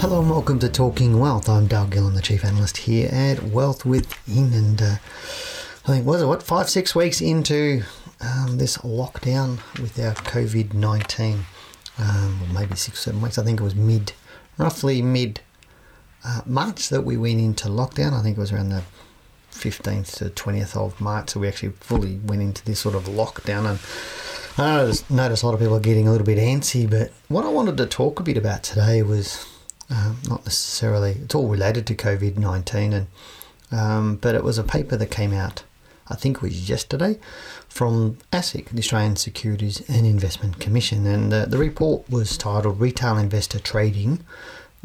Hello and welcome to Talking Wealth. I'm Dale Gillham, the Chief Analyst here at Wealth Within, and uh, I think was it what five six weeks into um, this lockdown with our COVID nineteen, um, or maybe six seven weeks. I think it was mid, roughly mid uh, March that we went into lockdown. I think it was around the 15th to 20th of March, so we actually fully went into this sort of lockdown and. I noticed, noticed a lot of people are getting a little bit antsy, but what I wanted to talk a bit about today was um, not necessarily, it's all related to COVID 19, and um, but it was a paper that came out, I think it was yesterday, from ASIC, the Australian Securities and Investment Commission, and uh, the report was titled Retail Investor Trading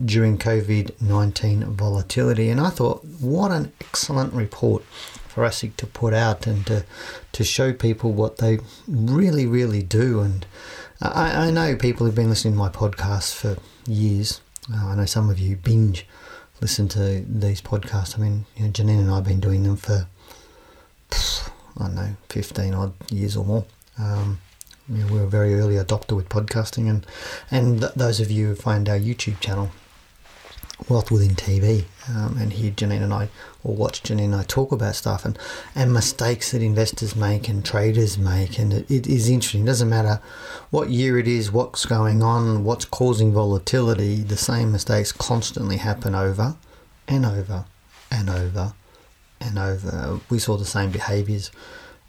During COVID 19 Volatility. And I thought, what an excellent report for ASIC to put out and to, to show people what they really, really do. And I, I know people who've been listening to my podcast for years uh, I know some of you binge listen to these podcasts. I mean, you know, Janine and I have been doing them for, I don't know, 15 odd years or more. Um, you know, we were a very early adopter with podcasting, and and th- those of you who find our YouTube channel, Wealth Within TV, um, and hear Janine and I, or watch Janine and I talk about stuff and, and mistakes that investors make and traders make. And it, it is interesting. It doesn't matter what year it is, what's going on, what's causing volatility, the same mistakes constantly happen over and over and over and over. We saw the same behaviours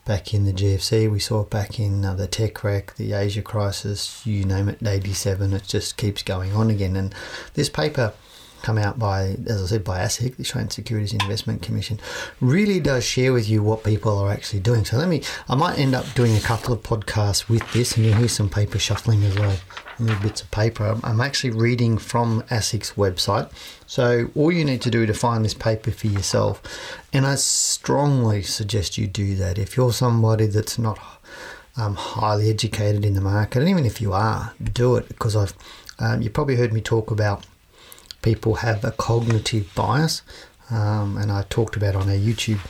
back in the GFC, we saw it back in uh, the tech wreck, the Asia crisis, you name it, 87, it just keeps going on again. And this paper come out by, as I said, by ASIC, the Australian Securities Investment Commission, really does share with you what people are actually doing. So let me, I might end up doing a couple of podcasts with this, and you'll hear some paper shuffling as well, little bits of paper. I'm actually reading from ASIC's website. So all you need to do to find this paper for yourself, and I strongly suggest you do that. If you're somebody that's not um, highly educated in the market, and even if you are, do it because I've um, you probably heard me talk about people have a cognitive bias. Um, and I talked about on a YouTube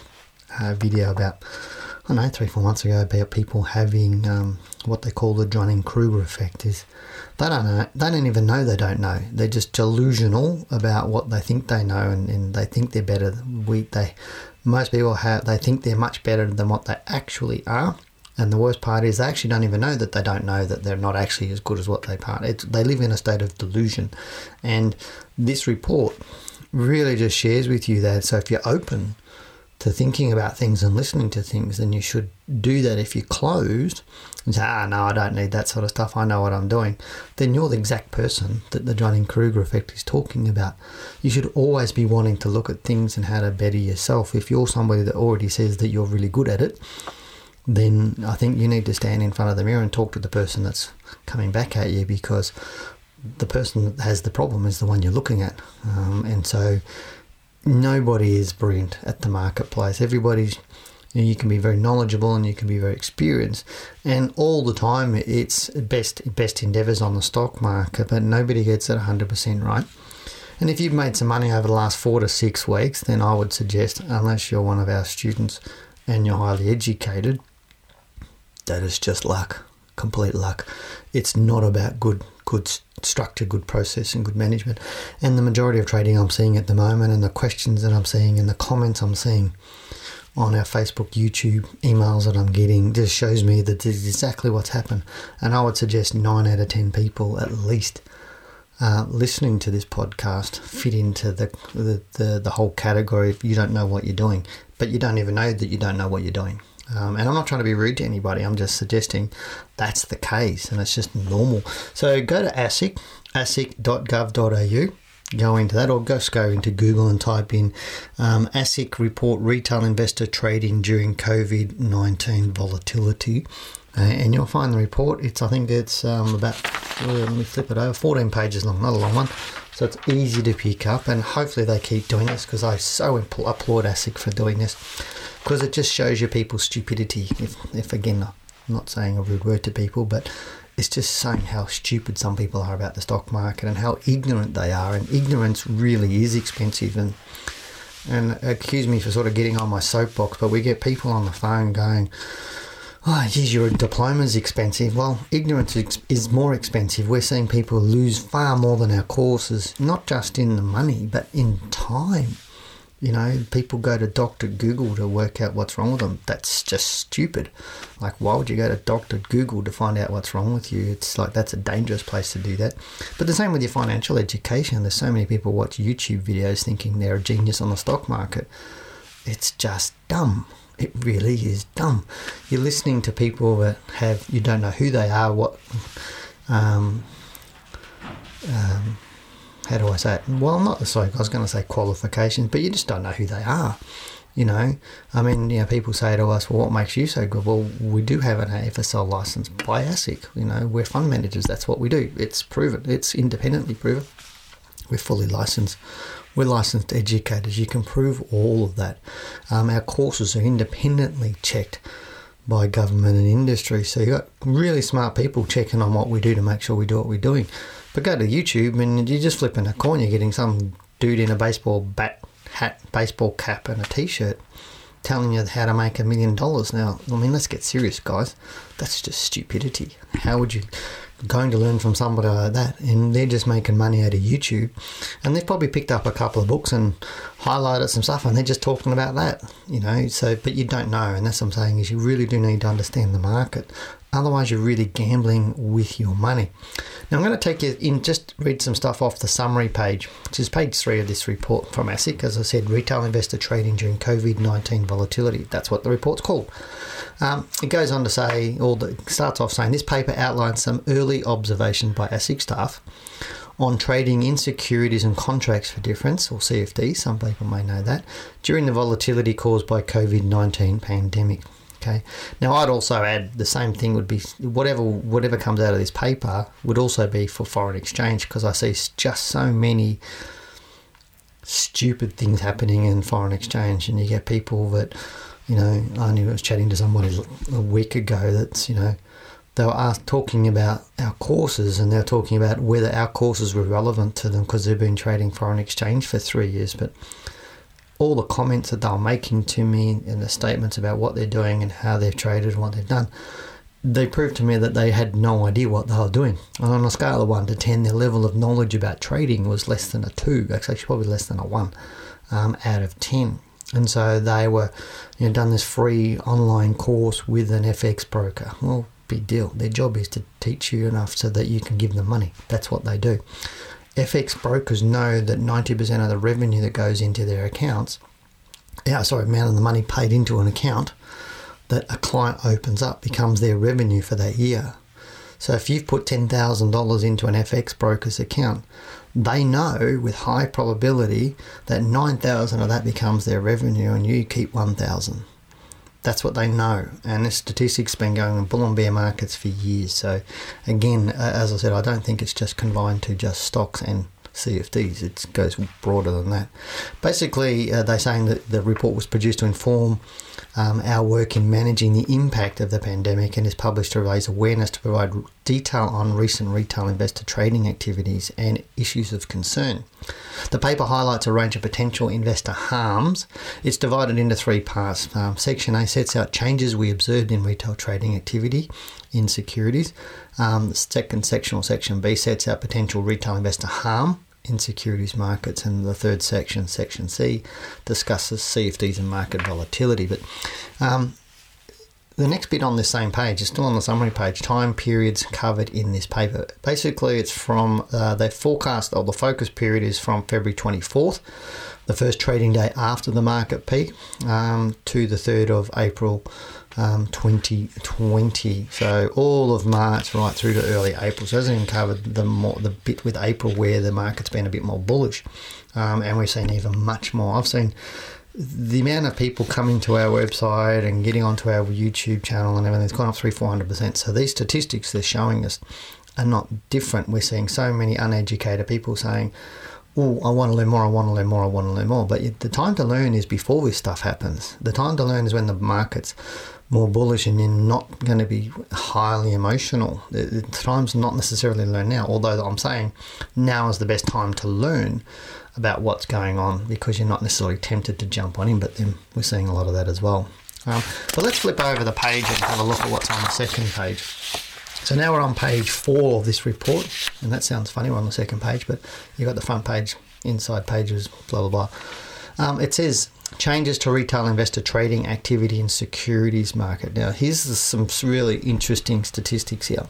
uh, video about, I know, three, four months ago about people having um, what they call the Dunning Kruger effect. Is they don't know, they don't even know they don't know. They're just delusional about what they think they know, and, and they think they're better. We they most people have they think they're much better than what they actually are. And the worst part is they actually don't even know that they don't know that they're not actually as good as what they part. It's, they live in a state of delusion. And this report really just shares with you that. So if you're open to thinking about things and listening to things, then you should do that. If you're closed and say, ah, no, I don't need that sort of stuff, I know what I'm doing, then you're the exact person that the Dunning Kruger effect is talking about. You should always be wanting to look at things and how to better yourself. If you're somebody that already says that you're really good at it, then I think you need to stand in front of the mirror and talk to the person that's coming back at you because the person that has the problem is the one you're looking at. Um, and so nobody is brilliant at the marketplace. Everybody's you, know, you, can be very knowledgeable and you can be very experienced, and all the time it's best best endeavors on the stock market, but nobody gets it 100% right. And if you've made some money over the last four to six weeks, then I would suggest, unless you're one of our students and you're highly educated, that is just luck, complete luck. It's not about good, good structure, good process, and good management. And the majority of trading I'm seeing at the moment, and the questions that I'm seeing, and the comments I'm seeing on our Facebook, YouTube, emails that I'm getting just shows me that this is exactly what's happened. And I would suggest nine out of ten people at least uh, listening to this podcast fit into the, the, the, the whole category if you don't know what you're doing, but you don't even know that you don't know what you're doing. Um, and I'm not trying to be rude to anybody, I'm just suggesting that's the case and it's just normal. So go to ASIC, asic.gov.au go into that or just go into Google and type in um, ASIC report retail investor trading during COVID 19 volatility. Uh, and you'll find the report. It's I think it's um, about uh, let me flip it over, 14 pages long, not a long one. So it's easy to pick up, and hopefully they keep doing this because I so applaud ASIC for doing this because it just shows you people's stupidity. If, if again, I'm not saying a rude word to people, but it's just saying how stupid some people are about the stock market and how ignorant they are. And ignorance really is expensive. And and accuse me for sort of getting on my soapbox, but we get people on the phone going, "Oh, geez, your diploma's expensive." Well, ignorance is more expensive. We're seeing people lose far more than our courses, not just in the money, but in time. You know, people go to Dr. Google to work out what's wrong with them. That's just stupid. Like, why would you go to Dr. Google to find out what's wrong with you? It's like that's a dangerous place to do that. But the same with your financial education. There's so many people watch YouTube videos thinking they're a genius on the stock market. It's just dumb. It really is dumb. You're listening to people that have, you don't know who they are, what. Um, um, how do I say it? Well, not the sorry, I was going to say qualifications, but you just don't know who they are. You know, I mean, you know, people say to us, "Well, what makes you so good?" Well, we do have an AFSL license by ASIC. You know, we're fund managers. That's what we do. It's proven. It's independently proven. We're fully licensed. We're licensed educators. You can prove all of that. Um, our courses are independently checked by government and industry. So you've got really smart people checking on what we do to make sure we do what we're doing. But go to YouTube and you're just flipping a coin. You're getting some dude in a baseball bat, hat, baseball cap, and a t-shirt telling you how to make a million dollars. Now, I mean, let's get serious, guys. That's just stupidity. How would you going to learn from somebody like that? And they're just making money out of YouTube, and they've probably picked up a couple of books and highlighted some stuff, and they're just talking about that, you know. So, but you don't know, and that's what I'm saying is you really do need to understand the market. Otherwise, you're really gambling with your money. Now, I'm going to take you in, just read some stuff off the summary page, which is page three of this report from ASIC. As I said, retail investor trading during COVID 19 volatility. That's what the report's called. Um, it goes on to say, or the, starts off saying, this paper outlines some early observations by ASIC staff on trading in securities and contracts for difference, or CFD, some people may know that, during the volatility caused by COVID 19 pandemic. Okay. Now I'd also add the same thing would be whatever whatever comes out of this paper would also be for foreign exchange because I see just so many stupid things happening in foreign exchange and you get people that you know I was chatting to somebody a week ago that's you know they were talking about our courses and they're talking about whether our courses were relevant to them because they've been trading foreign exchange for three years but all the comments that they're making to me and the statements about what they're doing and how they've traded and what they've done, they proved to me that they had no idea what they were doing. And on a scale of 1 to 10, their level of knowledge about trading was less than a 2, actually probably less than a 1 um, out of 10. And so they were, you know, done this free online course with an FX broker. Well, big deal. Their job is to teach you enough so that you can give them money. That's what they do. FX brokers know that 90% of the revenue that goes into their accounts, yeah, sorry, amount of the money paid into an account that a client opens up becomes their revenue for that year. So if you've put $10,000 into an FX broker's account, they know with high probability that 9,000 of that becomes their revenue and you keep 1,000. That's what they know, and this statistic's been going on bull and bear markets for years. So, again, as I said, I don't think it's just confined to just stocks and CFDs. It goes broader than that. Basically, uh, they're saying that the report was produced to inform um, our work in managing the impact of the pandemic and is published to raise awareness to provide detail on recent retail investor trading activities and issues of concern. The paper highlights a range of potential investor harms. It's divided into three parts. Um, section A sets out changes we observed in retail trading activity in securities. Um, second section, or section B, sets out potential retail investor harm in securities markets, and the third section, section C, discusses CFDs and market volatility. But um, the next bit on this same page is still on the summary page. Time periods covered in this paper. Basically, it's from uh, the forecast or the focus period is from February 24th, the first trading day after the market peak, um, to the 3rd of April um, 2020. So all of March right through to early April. So hasn't even covered the more the bit with April where the market's been a bit more bullish, um, and we've seen even much more. I've seen the amount of people coming to our website and getting onto our YouTube channel and everything's gone up three, four hundred percent. So these statistics they're showing us are not different. We're seeing so many uneducated people saying, "Oh, I want to learn more. I want to learn more. I want to learn more." But the time to learn is before this stuff happens. The time to learn is when the market's more bullish and you're not going to be highly emotional. The time's not necessarily learn now. Although I'm saying now is the best time to learn about what's going on because you're not necessarily tempted to jump on in, but then we're seeing a lot of that as well. Um, but let's flip over the page and have a look at what's on the second page. So now we're on page four of this report, and that sounds funny. We're on the second page, but you've got the front page, inside pages, blah blah blah. Um, it says changes to retail investor trading activity in securities market. Now, here's some really interesting statistics here.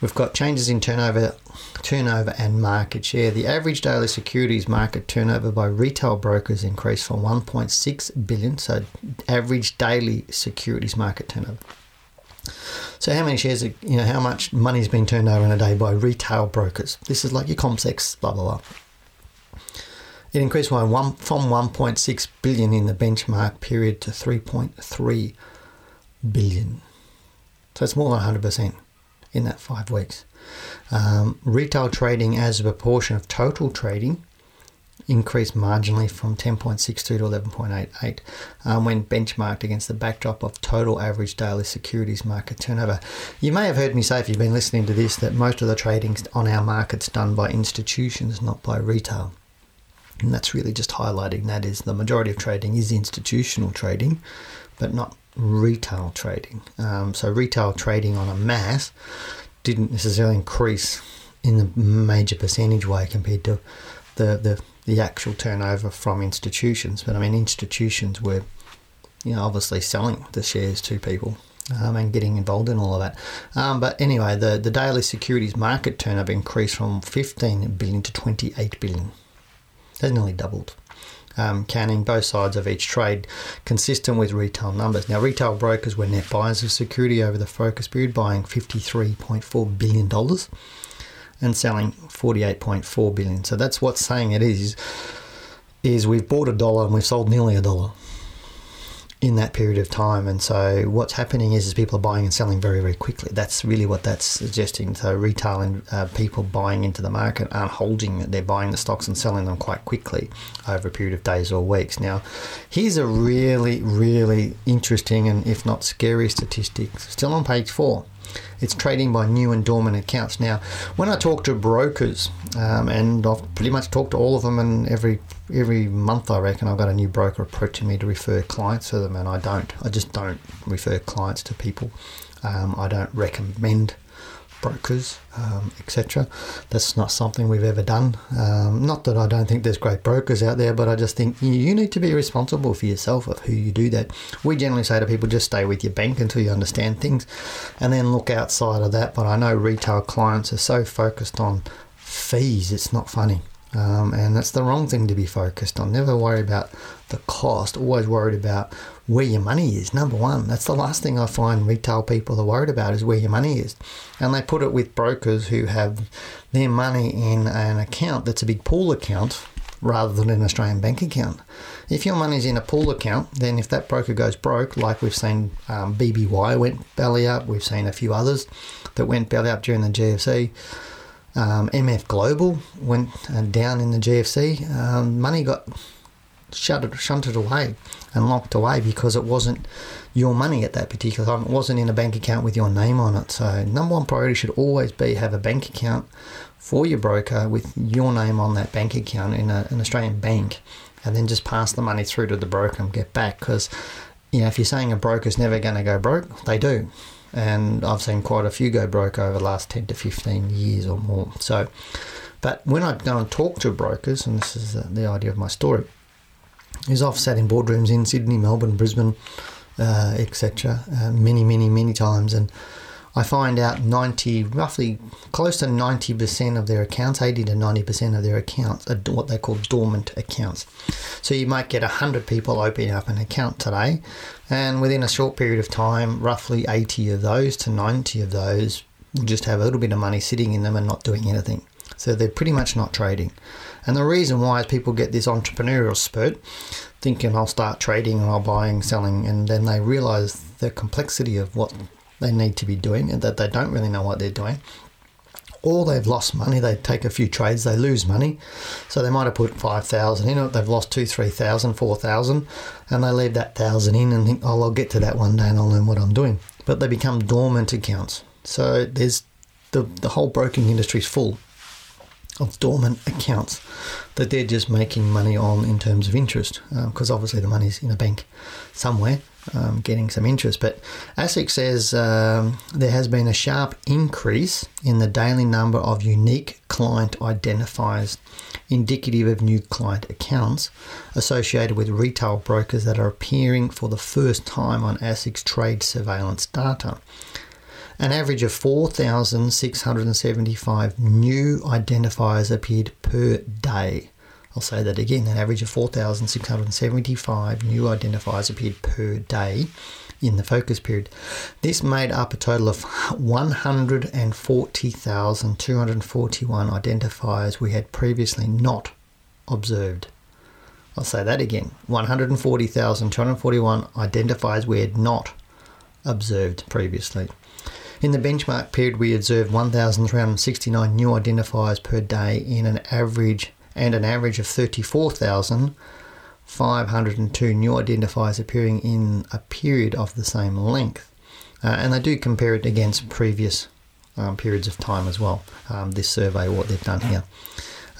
We've got changes in turnover, turnover and market share. The average daily securities market turnover by retail brokers increased from 1.6 billion, so average daily securities market turnover. So how many shares, you know, how much money's been turned over in a day by retail brokers? This is like your CommSec, blah blah blah. It increased by one, from 1.6 billion in the benchmark period to 3.3 billion. So it's more than 100% in that five weeks. Um, retail trading as a proportion of total trading increased marginally from 10.62 to 11.88 um, when benchmarked against the backdrop of total average daily securities market turnover. You may have heard me say, if you've been listening to this, that most of the trading on our market's done by institutions, not by retail. And that's really just highlighting that is the majority of trading is institutional trading, but not retail trading. Um, so retail trading on a mass didn't necessarily increase in the major percentage way compared to the, the, the actual turnover from institutions. But I mean, institutions were, you know, obviously selling the shares to people. Um, and getting involved in all of that. Um, but anyway, the, the daily securities market turnover increased from 15 billion to 28 billion. That's nearly doubled um, counting both sides of each trade, consistent with retail numbers. Now, retail brokers were net buyers of security over the focus period, buying $53.4 billion and selling 48.4 billion. So that's what's saying it is is we've bought a dollar and we've sold nearly a dollar in that period of time. And so what's happening is, is people are buying and selling very, very quickly. That's really what that's suggesting. So retail and uh, people buying into the market aren't holding it. They're buying the stocks and selling them quite quickly over a period of days or weeks. Now, here's a really, really interesting and if not scary statistic, still on page four. It's trading by new and dormant accounts. Now, when I talk to brokers, um, and I've pretty much talked to all of them, and every every month I reckon I've got a new broker approaching me to refer clients to them, and I don't. I just don't refer clients to people. Um, I don't recommend brokers, um, etc. That's not something we've ever done. Um, not that I don't think there's great brokers out there, but I just think you need to be responsible for yourself of who you do that. We generally say to people, just stay with your bank until you understand things, and then look outside of that. But I know retail clients are so focused on fees, it's not funny. Um, and that's the wrong thing to be focused on. Never worry about the cost, always worried about where your money is. Number one, that's the last thing I find retail people are worried about is where your money is. And they put it with brokers who have their money in an account that's a big pool account rather than an Australian bank account. If your money's in a pool account, then if that broker goes broke, like we've seen um, BBY went belly up, we've seen a few others that went belly up during the GFC um, MF Global went uh, down in the GFC. Um, money got shunted, shunted away and locked away because it wasn't your money at that particular time. It wasn't in a bank account with your name on it. So, number one priority should always be have a bank account for your broker with your name on that bank account in a, an Australian bank, and then just pass the money through to the broker and get back. Because, you know, if you're saying a broker's never going to go broke, they do and I've seen quite a few go broke over the last 10 to 15 years or more. So, but when I go and talk to brokers, and this is the idea of my story, is I've sat in boardrooms in Sydney, Melbourne, Brisbane, uh, etc. Uh, many, many, many times, and I find out 90, roughly close to 90% of their accounts, 80 to 90% of their accounts are what they call dormant accounts. So you might get 100 people opening up an account today, and within a short period of time, roughly 80 of those to 90 of those will just have a little bit of money sitting in them and not doing anything. So they're pretty much not trading. And the reason why is people get this entrepreneurial spurt, thinking I'll start trading I'll buying, selling, and then they realize the complexity of what they need to be doing and that they don't really know what they're doing. Or they've lost money, they take a few trades, they lose money. So they might have put 5,000 in it, they've lost two, 3,000, 4,000, and they leave that 1,000 in and think, oh, I'll get to that one day and I'll learn what I'm doing. But they become dormant accounts. So there's the, the whole broking industry is full of dormant accounts that they're just making money on in terms of interest because um, obviously the money's in a bank somewhere um, getting some interest. But ASIC says um, there has been a sharp increase in the daily number of unique client identifiers indicative of new client accounts associated with retail brokers that are appearing for the first time on ASIC's trade surveillance data an average of 4,675 new identifiers appeared per day. I'll say that again an average of 4,675 new identifiers appeared per day in the focus period. This made up a total of 140,241 identifiers we had previously not observed. I'll say that again 140,241 identifiers we had not observed previously. In the benchmark period, we observed 1,369 new identifiers per day in an average and an average of 34,502 new identifiers appearing in a period of the same length. Uh, and they do compare it against previous um, periods of time as well. Um, this survey, what they've done here.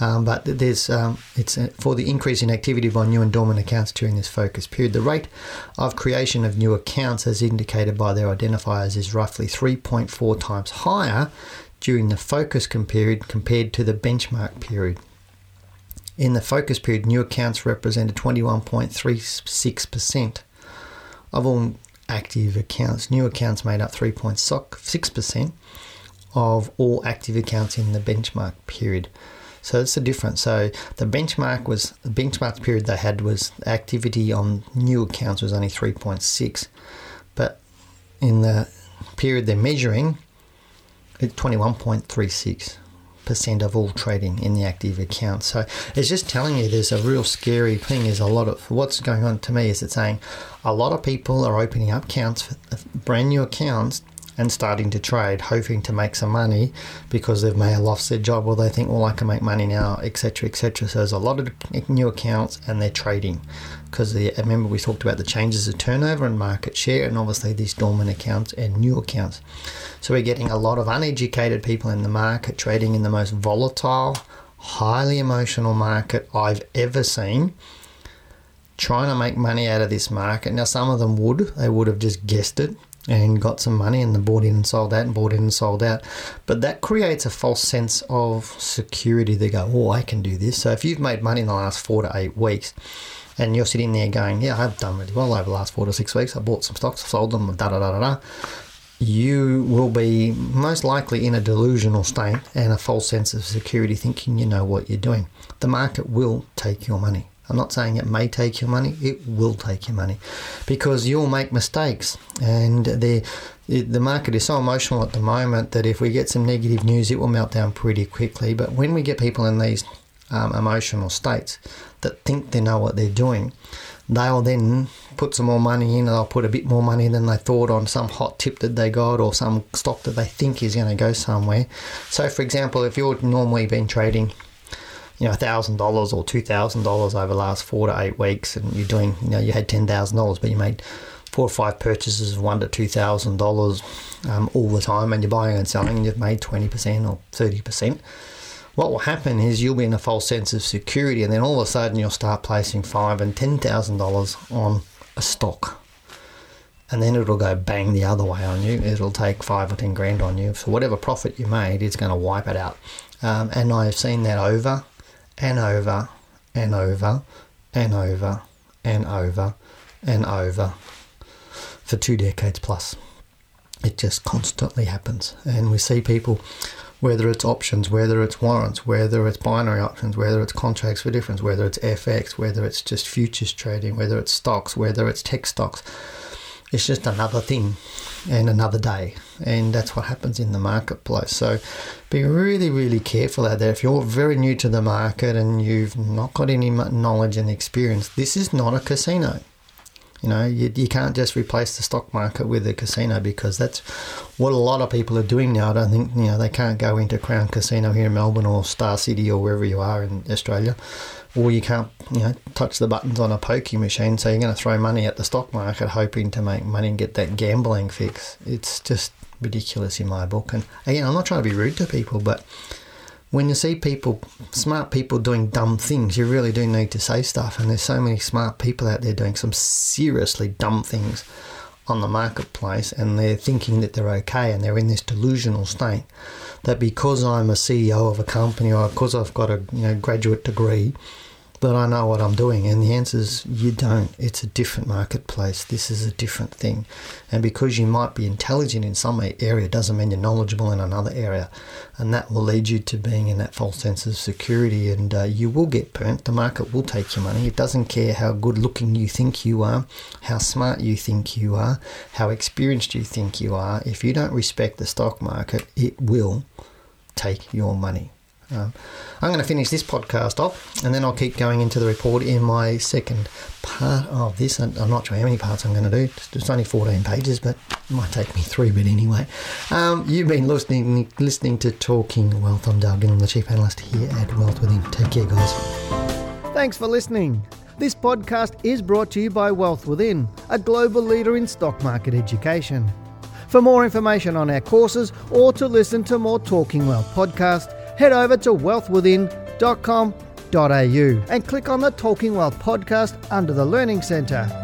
Um, but there's um, it's uh, for the increase in activity by new and dormant accounts during this focus period. The rate of creation of new accounts, as indicated by their identifiers, is roughly 3.4 times higher during the focus period compared to the benchmark period. In the focus period, new accounts represented 21.36% of all active accounts. New accounts made up 3.6% of all active accounts in the benchmark period. So it's the difference. So the benchmark was the benchmark period they had was activity on new accounts was only 3.6, but in the period they're measuring, it's 21.36 percent of all trading in the active accounts. So it's just telling you there's a real scary thing. Is a lot of what's going on to me is it's saying a lot of people are opening up accounts, for brand new accounts, and starting to trade, hoping to make some money because they've may have lost their job or they think, well, I can make money now, etc., etc. So there's a lot of new accounts and they're trading because remember we talked about the changes of turnover and market share, and obviously these dormant accounts and new accounts. So we're getting a lot of uneducated people in the market trading in the most volatile, highly emotional market I've ever seen trying to make money out of this market. Now, some of them would, they would have just guessed it and got some money and then bought in and sold that and bought in and sold out. But that creates a false sense of security. They go, oh, I can do this. So if you've made money in the last four to eight weeks and you're sitting there going, yeah, I've done really well over the last four to six weeks. I bought some stocks, sold them, da da da da da. You will be most likely in a delusional state and a false sense of security, thinking you know what you're doing. The market will take your money. I'm not saying it may take your money, it will take your money because you'll make mistakes. And the, the market is so emotional at the moment that if we get some negative news, it will melt down pretty quickly. But when we get people in these um, emotional states that think they know what they're doing, they'll then put some more money in, and they'll put a bit more money than they thought on some hot tip that they got or some stock that they think is going to go somewhere. So, for example, if you're normally been trading you know thousand dollars or two thousand dollars over the last four to eight weeks, and you're doing you know you had ten thousand dollars, but you made four or five purchases of one to two thousand um, dollars all the time, and you're buying and selling, and you've made twenty percent or thirty percent. What will happen is you'll be in a false sense of security, and then all of a sudden you'll start placing five and ten thousand dollars on a stock, and then it'll go bang the other way on you. It'll take five or ten grand on you. So whatever profit you made, it's going to wipe it out. Um, and I've seen that over and over and over and over and over and over. for two decades plus. It just constantly happens. And we see people, whether it's options, whether it's warrants, whether it's binary options, whether it's contracts for difference, whether it's FX, whether it's just futures trading, whether it's stocks, whether it's tech stocks. It's just another thing and another day. And that's what happens in the marketplace. So be really, really careful out there. If you're very new to the market and you've not got any knowledge and experience, this is not a casino. You know, you, you can't just replace the stock market with a casino because that's what a lot of people are doing now. I don't think, you know, they can't go into Crown Casino here in Melbourne or Star City or wherever you are in Australia. Or you can't, you know, touch the buttons on a pokie machine. So you're going to throw money at the stock market hoping to make money and get that gambling fix. It's just ridiculous in my book. And again, I'm not trying to be rude to people, but when you see people, smart people doing dumb things, you really do need to say stuff. And there's so many smart people out there doing some seriously dumb things on the marketplace, and they're thinking that they're okay, and they're in this delusional state that because I'm a CEO of a company or because I've got a you know graduate degree, that I know what I'm doing? And the answer is you don't. It's a different marketplace. This is a different thing. And because you might be intelligent in some area doesn't mean you're knowledgeable in another area. And that will lead you to being in that false sense of security. And uh, you will get burnt. The market will take your money. It doesn't care how good looking you think you are, how smart you think you are, how experienced you think you are. If you don't respect the stock market, it will take your money. Um, I'm going to finish this podcast off and then I'll keep going into the report in my second part of this. I'm not sure how many parts I'm going to do. It's only 14 pages, but it might take me three, but anyway. Um, you've been listening listening to Talking Wealth. I'm Doug I'm the Chief Analyst here at Wealth Within. Take care, guys. Thanks for listening. This podcast is brought to you by Wealth Within, a global leader in stock market education. For more information on our courses or to listen to more Talking Wealth podcasts, head over to wealthwithin.com.au and click on the Talking Wealth podcast under the Learning Centre.